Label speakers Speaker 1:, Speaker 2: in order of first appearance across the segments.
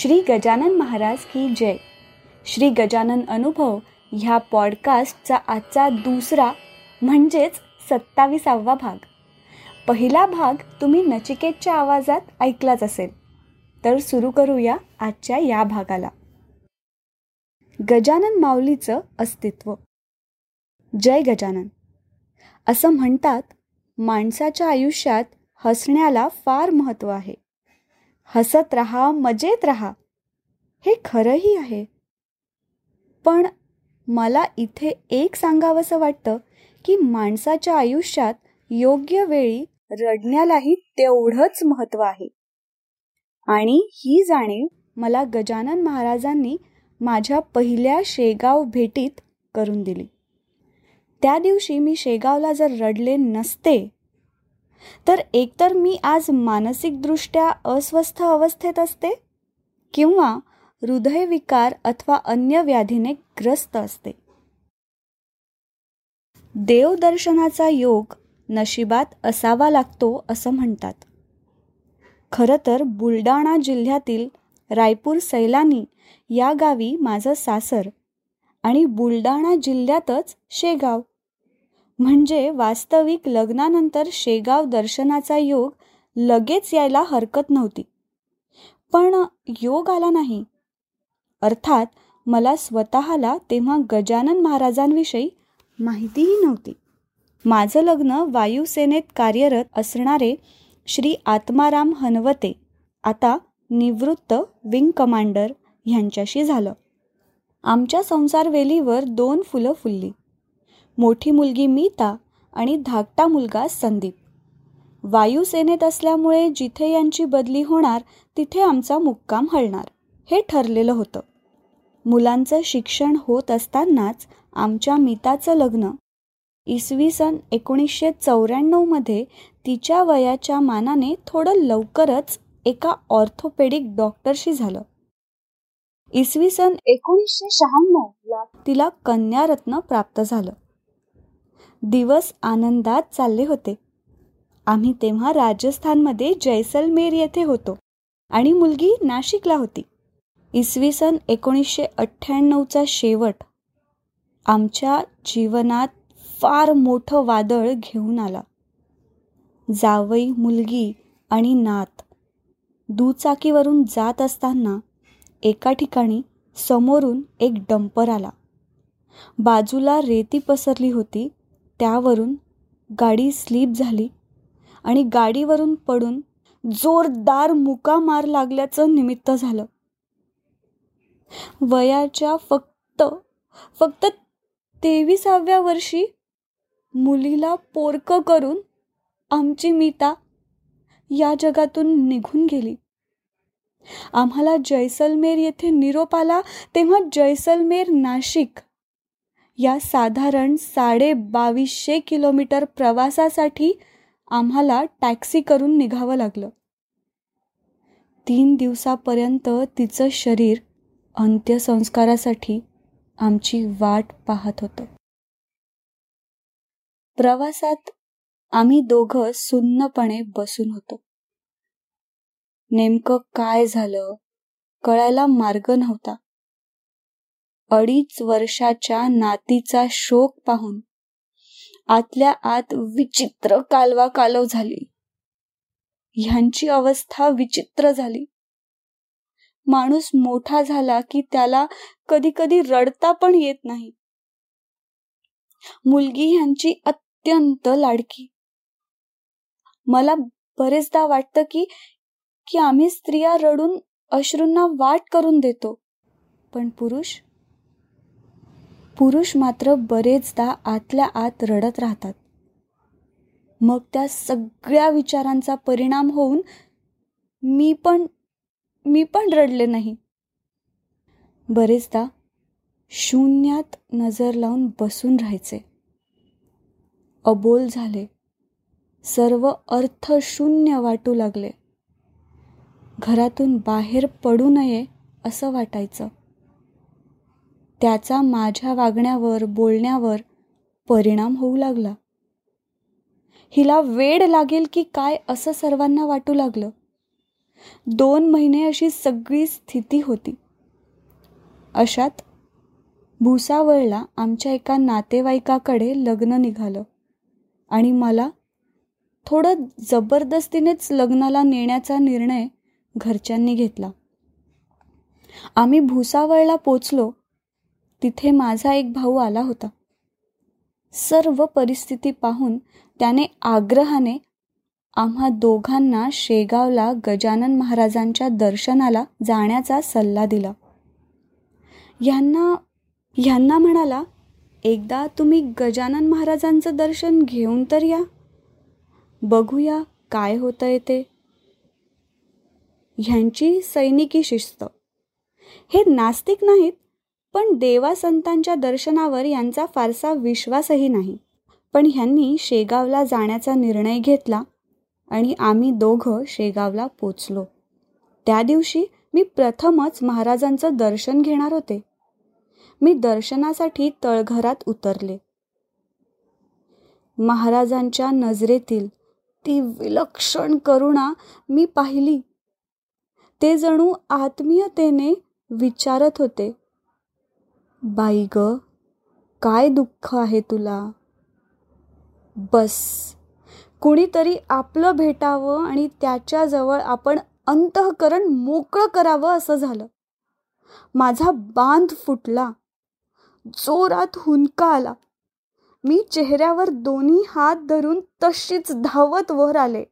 Speaker 1: श्री गजानन महाराज की जय. श्री गजानन अनुभव ह्या पॉडकास्टचा आजचा दुसरा म्हणजेच सत्तावीसावा भाग. पहिला भाग तुम्ही नचिकेतच्या आवाजात ऐकलाच असेल. तर सुरू करूया आजच्या या भागाला. गजानन माऊलीचं अस्तित्व. जय गजानन. असं म्हणतात माणसाच्या आयुष्यात हसण्याला फार महत्त्व आहे. हसत रहा मजेत रहा. हे खरंही आहे. पण मला इथे एक सांगावंसं वाटतं की माणसाच्या आयुष्यात योग्य वेळी रडण्यालाही तेवढंच महत्त्व आहे. आणि ही जाणीव मला गजानन महाराजांनी माझ्या पहिल्या शेगाव भेटीत करून दिली. त्या दिवशी मी शेगावला जर रडले नसते तर एकतर मी आज मानसिकदृष्ट्या अस्वस्थ अवस्थेत असते किंवा हृदयविकार अथवा अन्य व्याधीने ग्रस्त असते. देवदर्शनाचा योग नशिबात असावा लागतो असं म्हणतात. खरं तर बुलडाणा जिल्ह्यातील रायपूर सैलानी या गावी माझं सासर आणि बुलडाणा जिल्ह्यातच शेगाव म्हणजे वास्तविक लग्नानंतर शेगाव दर्शनाचा योग लगेच यायला हरकत नव्हती. पण योग आला नाही. अर्थात मला स्वतःला तेव्हा गजानन महाराजांविषयी माहितीही नव्हती. माझं लग्न वायुसेनेत कार्यरत असणारे श्री आत्माराम हनवते आता निवृत्त विंग कमांडर ह्यांच्याशी झालं. आमच्या संसारवेलीवर दोन फुलं फुलली. मोठी मुलगी मीता आणि धाकटा मुलगा संदीप. वायुसेनेत असल्यामुळे जिथे यांची बदली होणार तिथे आमचा मुक्काम हलणार हे ठरलेलं होतं. मुलांचं शिक्षण होत असतानाच आमच्या मिताचं लग्न इसवी सन एकोणीसशे चौऱ्याण्णवमध्ये तिच्या वयाच्या मानाने थोडं लवकरच एका ऑर्थोपेडिक डॉक्टरशी झालं. इसवी सन एकोणीसशे शहाण्णव तिला कन्यारत्न प्राप्त झालं. दिवस आनंदात चालले होते. आम्ही तेव्हा राजस्थानमध्ये जैसलमेर येथे होतो आणि मुलगी नाशिकला होती. इसवी सन एकोणीसशे अठ्ठ्याण्णवचा शेवट आमच्या जीवनात फार मोठं वादळ घेऊन आला. जावई मुलगी आणि नात दुचाकीवरून जात असताना एका ठिकाणी समोरून एक डंपर आला. बाजूला रेती पसरली होती त्यावरून गाडी स्लीप झाली आणि गाडीवरून पडून जोरदार मुका मार लागल्याचं निमित्त झालं. वयाच्या फक्त फक्त तेविसाव्या वर्षी मुलीला पोरक करून आमची मीता या जगातून निघून गेली. आम्हाला जैसलमेर येथे निरोप आला तेव्हा जैसलमेर नाशिक या साधारण साडे बावीसशे किलोमीटर प्रवासासाठी आम्हाला टॅक्सी करून निघावं लागलं. तीन दिवसापर्यंत तिचं शरीर अंत्यसंस्कारासाठी आमची वाट पाहत होतं. प्रवासात आम्ही दोघं सुन्नपणे बसून होतो. नेमकं काय झालं कळायला मार्ग नव्हता. अडीच वर्षाच्या नातीचा शोक पाहून आतल्या आत विचित्र कालवा कालव झाली. ह्यांची अवस्था विचित्र झाली. माणूस मोठा झाला की त्याला कधी कधी रडता पण येत नाही. मुलगी ह्यांची अत्यंत लाडकी. मला बरेचदा वाटतं की की आम्ही स्त्रिया रडून अश्रूंना वाट करून देतो. पण पुरुष पुरुष मात्र बरेचदा आतल्या आत रडत राहतात. मग त्या सगळ्या विचारांचा परिणाम होऊन मी पण मी पण रडले नाही. बरेचदा शून्यात नजर लावून बसून राहायचे. अबोल झाले. सर्व अर्थ शून्य वाटू लागले. घरातून बाहेर पडू नये असं वाटायचं. त्याचा माझ्या वागण्यावर बोलण्यावर परिणाम होऊ लागला. हिला वेड लागेल की काय असं सर्वांना वाटू लागलं. दोन महिने अशी सगळी स्थिती होती. अशात भुसावळला आमच्या एका नातेवाईकाकडे लग्न निघालं आणि मला थोडं जबरदस्तीनेच लग्नाला नेण्याचा निर्णय घरच्यांनी घेतला. आम्ही भुसावळला पोचलो तिथे माझा एक भाऊ आला होता. सर्व परिस्थिती पाहून त्याने आग्रहाने आम्हा दोघांना शेगावला गजानन महाराजांच्या दर्शनाला जाण्याचा सल्ला दिला. ह्यांना ह्यांना म्हणाला एकदा तुम्ही गजानन महाराजांचं दर्शन घेऊन तर या. बघूया काय होतं ते. ह्यांची सैनिकी शिस्त. हे नास्तिक नाहीत पण देवा संतांच्या दर्शनावर यांचा फारसा विश्वासही नाही. पण ह्यांनी शेगावला जाण्याचा निर्णय घेतला आणि आम्ही दोघं शेगावला पोचलो. त्या दिवशी मी प्रथमच महाराजांचं दर्शन घेणार होते. मी दर्शनासाठी तळघरात उतरले. महाराजांच्या नजरेतील ती विलक्षण करुणा मी पाहिली. ते जणू आत्मीयतेने विचारत होते बाई ग काय दुःख आहे तुला? बस. कुणीतरी आपलं भेटावं आणि त्याच्याजवळ आपण अंतःकरण मोकळं करावं असं झालं. माझा बांध फुटला. जोरात हुंका आला. मी चेहऱ्यावर दोन्ही हात धरून तशीच धावत वर आले.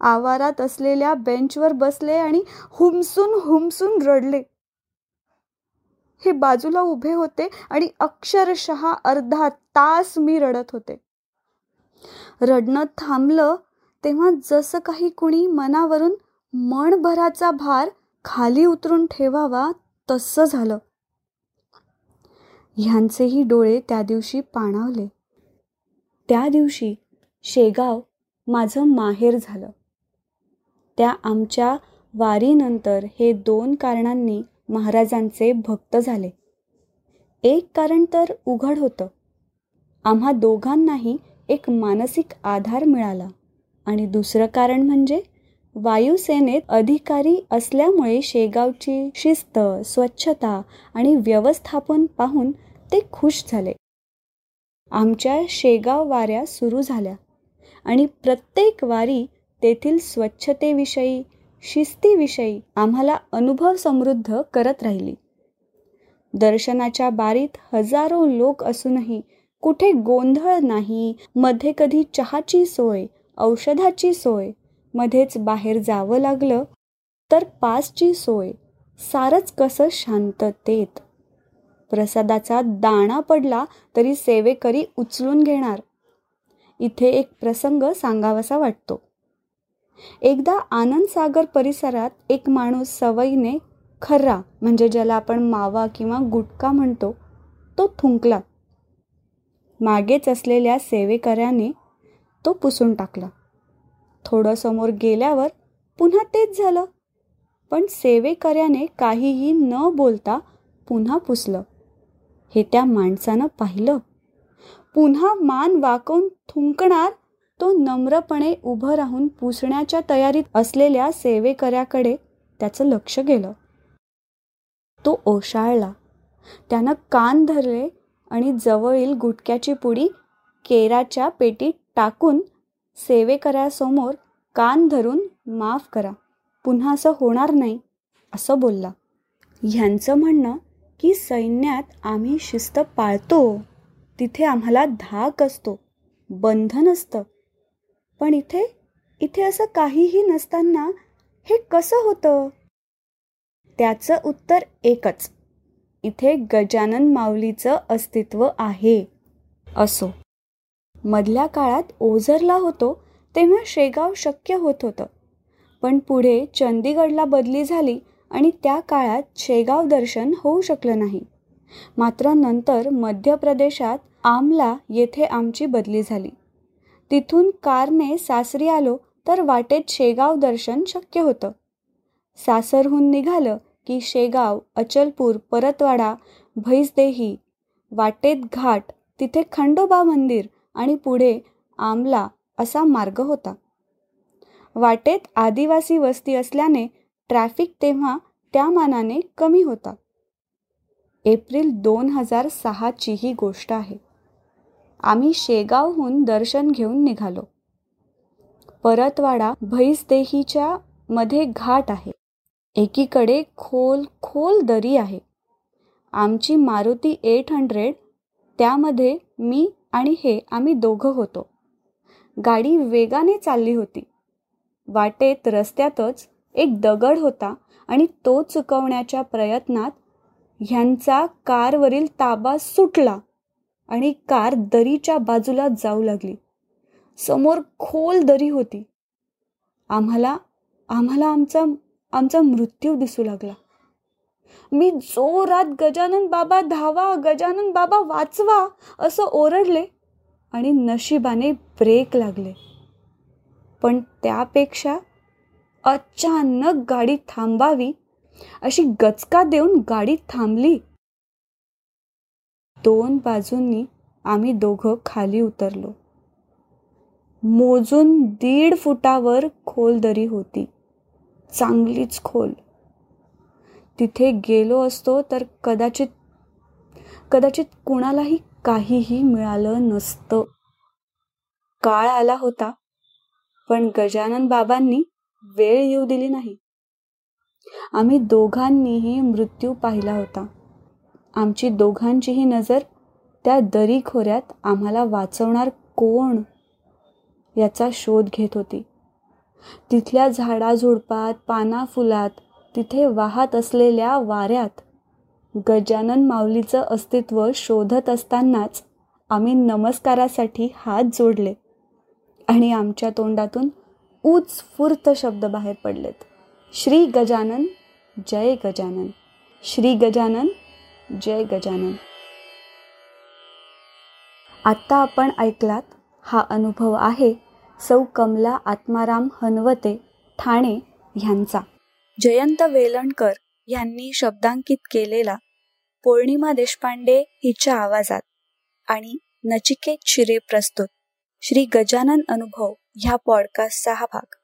Speaker 1: आवारात असलेल्या बेंचवर बसले आणि हुमसून हुमसून रडले. हे बाजूला उभे होते आणि अक्षरशः अर्धा तास मी रडत होते. रडणं थांबलं तेव्हा जसं काही कुणी मनावरून मनभराचा भार खाली उतरून ठेवावा तसं झालं. ह्यांचेही डोळे त्या दिवशी पाणावले. त्या दिवशी शेगाव माझं माहेर झालं. त्या आमच्या वारीनंतर हे दोन कारणांनी महाराजांचे भक्त झाले. एक कारण तर उघड होतं. आम्हा दोघांनाही एक मानसिक आधार मिळाला आणि दुसरं कारण म्हणजे वायुसेनेत अधिकारी असल्यामुळे शेगावची शिस्त स्वच्छता आणि व्यवस्थापन पाहून ते खुश झाले. आमच्या शेगाव वाऱ्या सुरू झाल्या आणि प्रत्येक वारी तेथील स्वच्छतेविषयी शिस्तीविषयी आम्हाला अनुभव समृद्ध करत राहिली. दर्शनाच्या बारीत हजारो लोक असूनही कुठे गोंधळ नाही मध्ये कधी चहाची सोय औषधाची सोय मध्येच बाहेर जावं लागलं तर पासची सोय सारच कसं शांततेत. प्रसादाचा दाणा पडला तरी सेवेकरी उचलून घेणार. इथे एक प्रसंग सांगावासा वाटतो. एकदा आनंदसागर परिसरात एक माणूस सवयीने खर्रा म्हणजे ज्याला आपण मावा किंवा गुटका म्हणतो तो थुंकला. मागेच असलेल्या सेवेकऱ्याने तो पुसून टाकला. थोडं समोर गेल्यावर पुन्हा तेच झालं. पण सेवेकऱ्याने काहीही न बोलता पुन्हा पुसलं. हे त्या माणसानं पाहिलं. पुन्हा मान वाकवून थुंकणार तो नम्रपणे उभं राहून पुसण्याच्या तयारीत असलेल्या सेवेकऱ्याकडे त्याचं लक्ष गेलं. तो ओशाळला. त्यानं कान धरले आणि जवळील गुटक्याची पुडी केराच्या पेटीत टाकून सेवेकऱ्यासमोर कान धरून माफ करा पुन्हा असं होणार नाही असं बोलला. ह्यांचं म्हणणं की सैन्यात आम्ही शिस्त पाळतो तिथे आम्हाला धाक असतो बंधन असतं पण इथे इथे असं काहीही नसताना हे कसं होतं? त्याचं उत्तर एकच. इथे गजानन माऊलीचं अस्तित्व आहे. असो. मधल्या काळात ओझरला होतो तेव्हा शेगाव शक्य होत होतं. पण पुढे चंदीगडला बदली झाली आणि त्या काळात शेगाव दर्शन होऊ शकलं नाही. मात्र नंतर मध्य प्रदेशात आमला येथे आमची बदली झाली. तिथून कारने सासरी आलो तर वाटेत शेगाव दर्शन शक्य होतं. सासरहून निघालं की शेगाव अचलपूर परतवाडा भैसदेही वाटेत घाट तिथे खंडोबा मंदिर आणि पुढे आमला असा मार्ग होता. वाटेत आदिवासी वस्ती असल्याने ट्रॅफिक तेव्हा त्या मानाने कमी होता. एप्रिल दोन हजार सहाची ही गोष्ट आहे. आम्ही शेगावहून दर्शन घेऊन निघालो. परतवाडा भैसदेहीच्या मध्ये घाट आहे. एकीकडे खोल खोल दरी आहे. आमची मारुती एट हंड्रेड त्यामध्ये मी आणि हे आम्ही दोघं होतो. गाडी वेगाने चालली होती. वाटेत रस्त्यातच एक दगड होता आणि तो चुकवण्याच्या प्रयत्नात ह्यांचा कारवरील ताबा सुटला. आणि कार दरीच्या बाजूला जाऊ लागली. समोर खोल दरी होती. आम्हाला आम्हाला आमचा आमचा मृत्यू दिसू लागला. मी जोरात गजानन बाबा धावा गजानन बाबा वाचवा असं ओरडले आणि नशिबाने ब्रेक लागले. पण त्यापेक्षा अचानक गाडी थांबावी अशी गचका देऊन गाडी थांबली. दोन बाजूंनी आम्ही दोघं खाली उतरलो. मोजून दीड फुटावर खोल दरी होती. चांगलीच खोल. तिथे गेलो असतो तर कदाचित कदाचित कुणालाही काहीही मिळालं नसतं. काळ आला होता पण गजानन बाबांनी वेळ येऊ दिली नाही. आम्ही दोघांनीही मृत्यू पाहिला होता. आमची दोघांचीही नजर त्या दरी खोऱ्यात आम्हाला वाचवणार कोण याचा शोध घेत होती. तिथल्या झाडाझुडपात पानाफुलात तिथे वाहत असलेल्या वाऱ्यात गजानन माऊलीचं अस्तित्व शोधत असतानाच आम्ही नमस्कारासाठी हात जोडले आणि आमच्या तोंडातून उत्स्फूर्त शब्द बाहेर पडलेत. श्री गजानन जय गजानन. श्री गजानन जय गजानन. आत्ता आपण ऐकलात हा अनुभव आहे सौ कमला आत्माराम हनवते ठाणे ह्यांचा जयंत वेलणकर यांनी शब्दांकित केलेला पौर्णिमा देशपांडे हिच्या आवाजात आणि नचिकेत शिरे प्रस्तुत. श्री गजानन अनुभव ह्या पॉडकास्टचा हा भाग.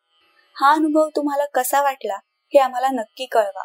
Speaker 1: हा अनुभव तुम्हाला कसा वाटला हे आम्हाला नक्की कळवा.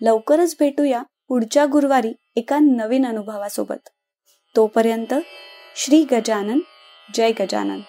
Speaker 1: लवकरच भेटूया पुढच्या गुरुवारी एका नवीन अनुभवासोबत. तोपर्यंत श्री गजानन जय गजानन.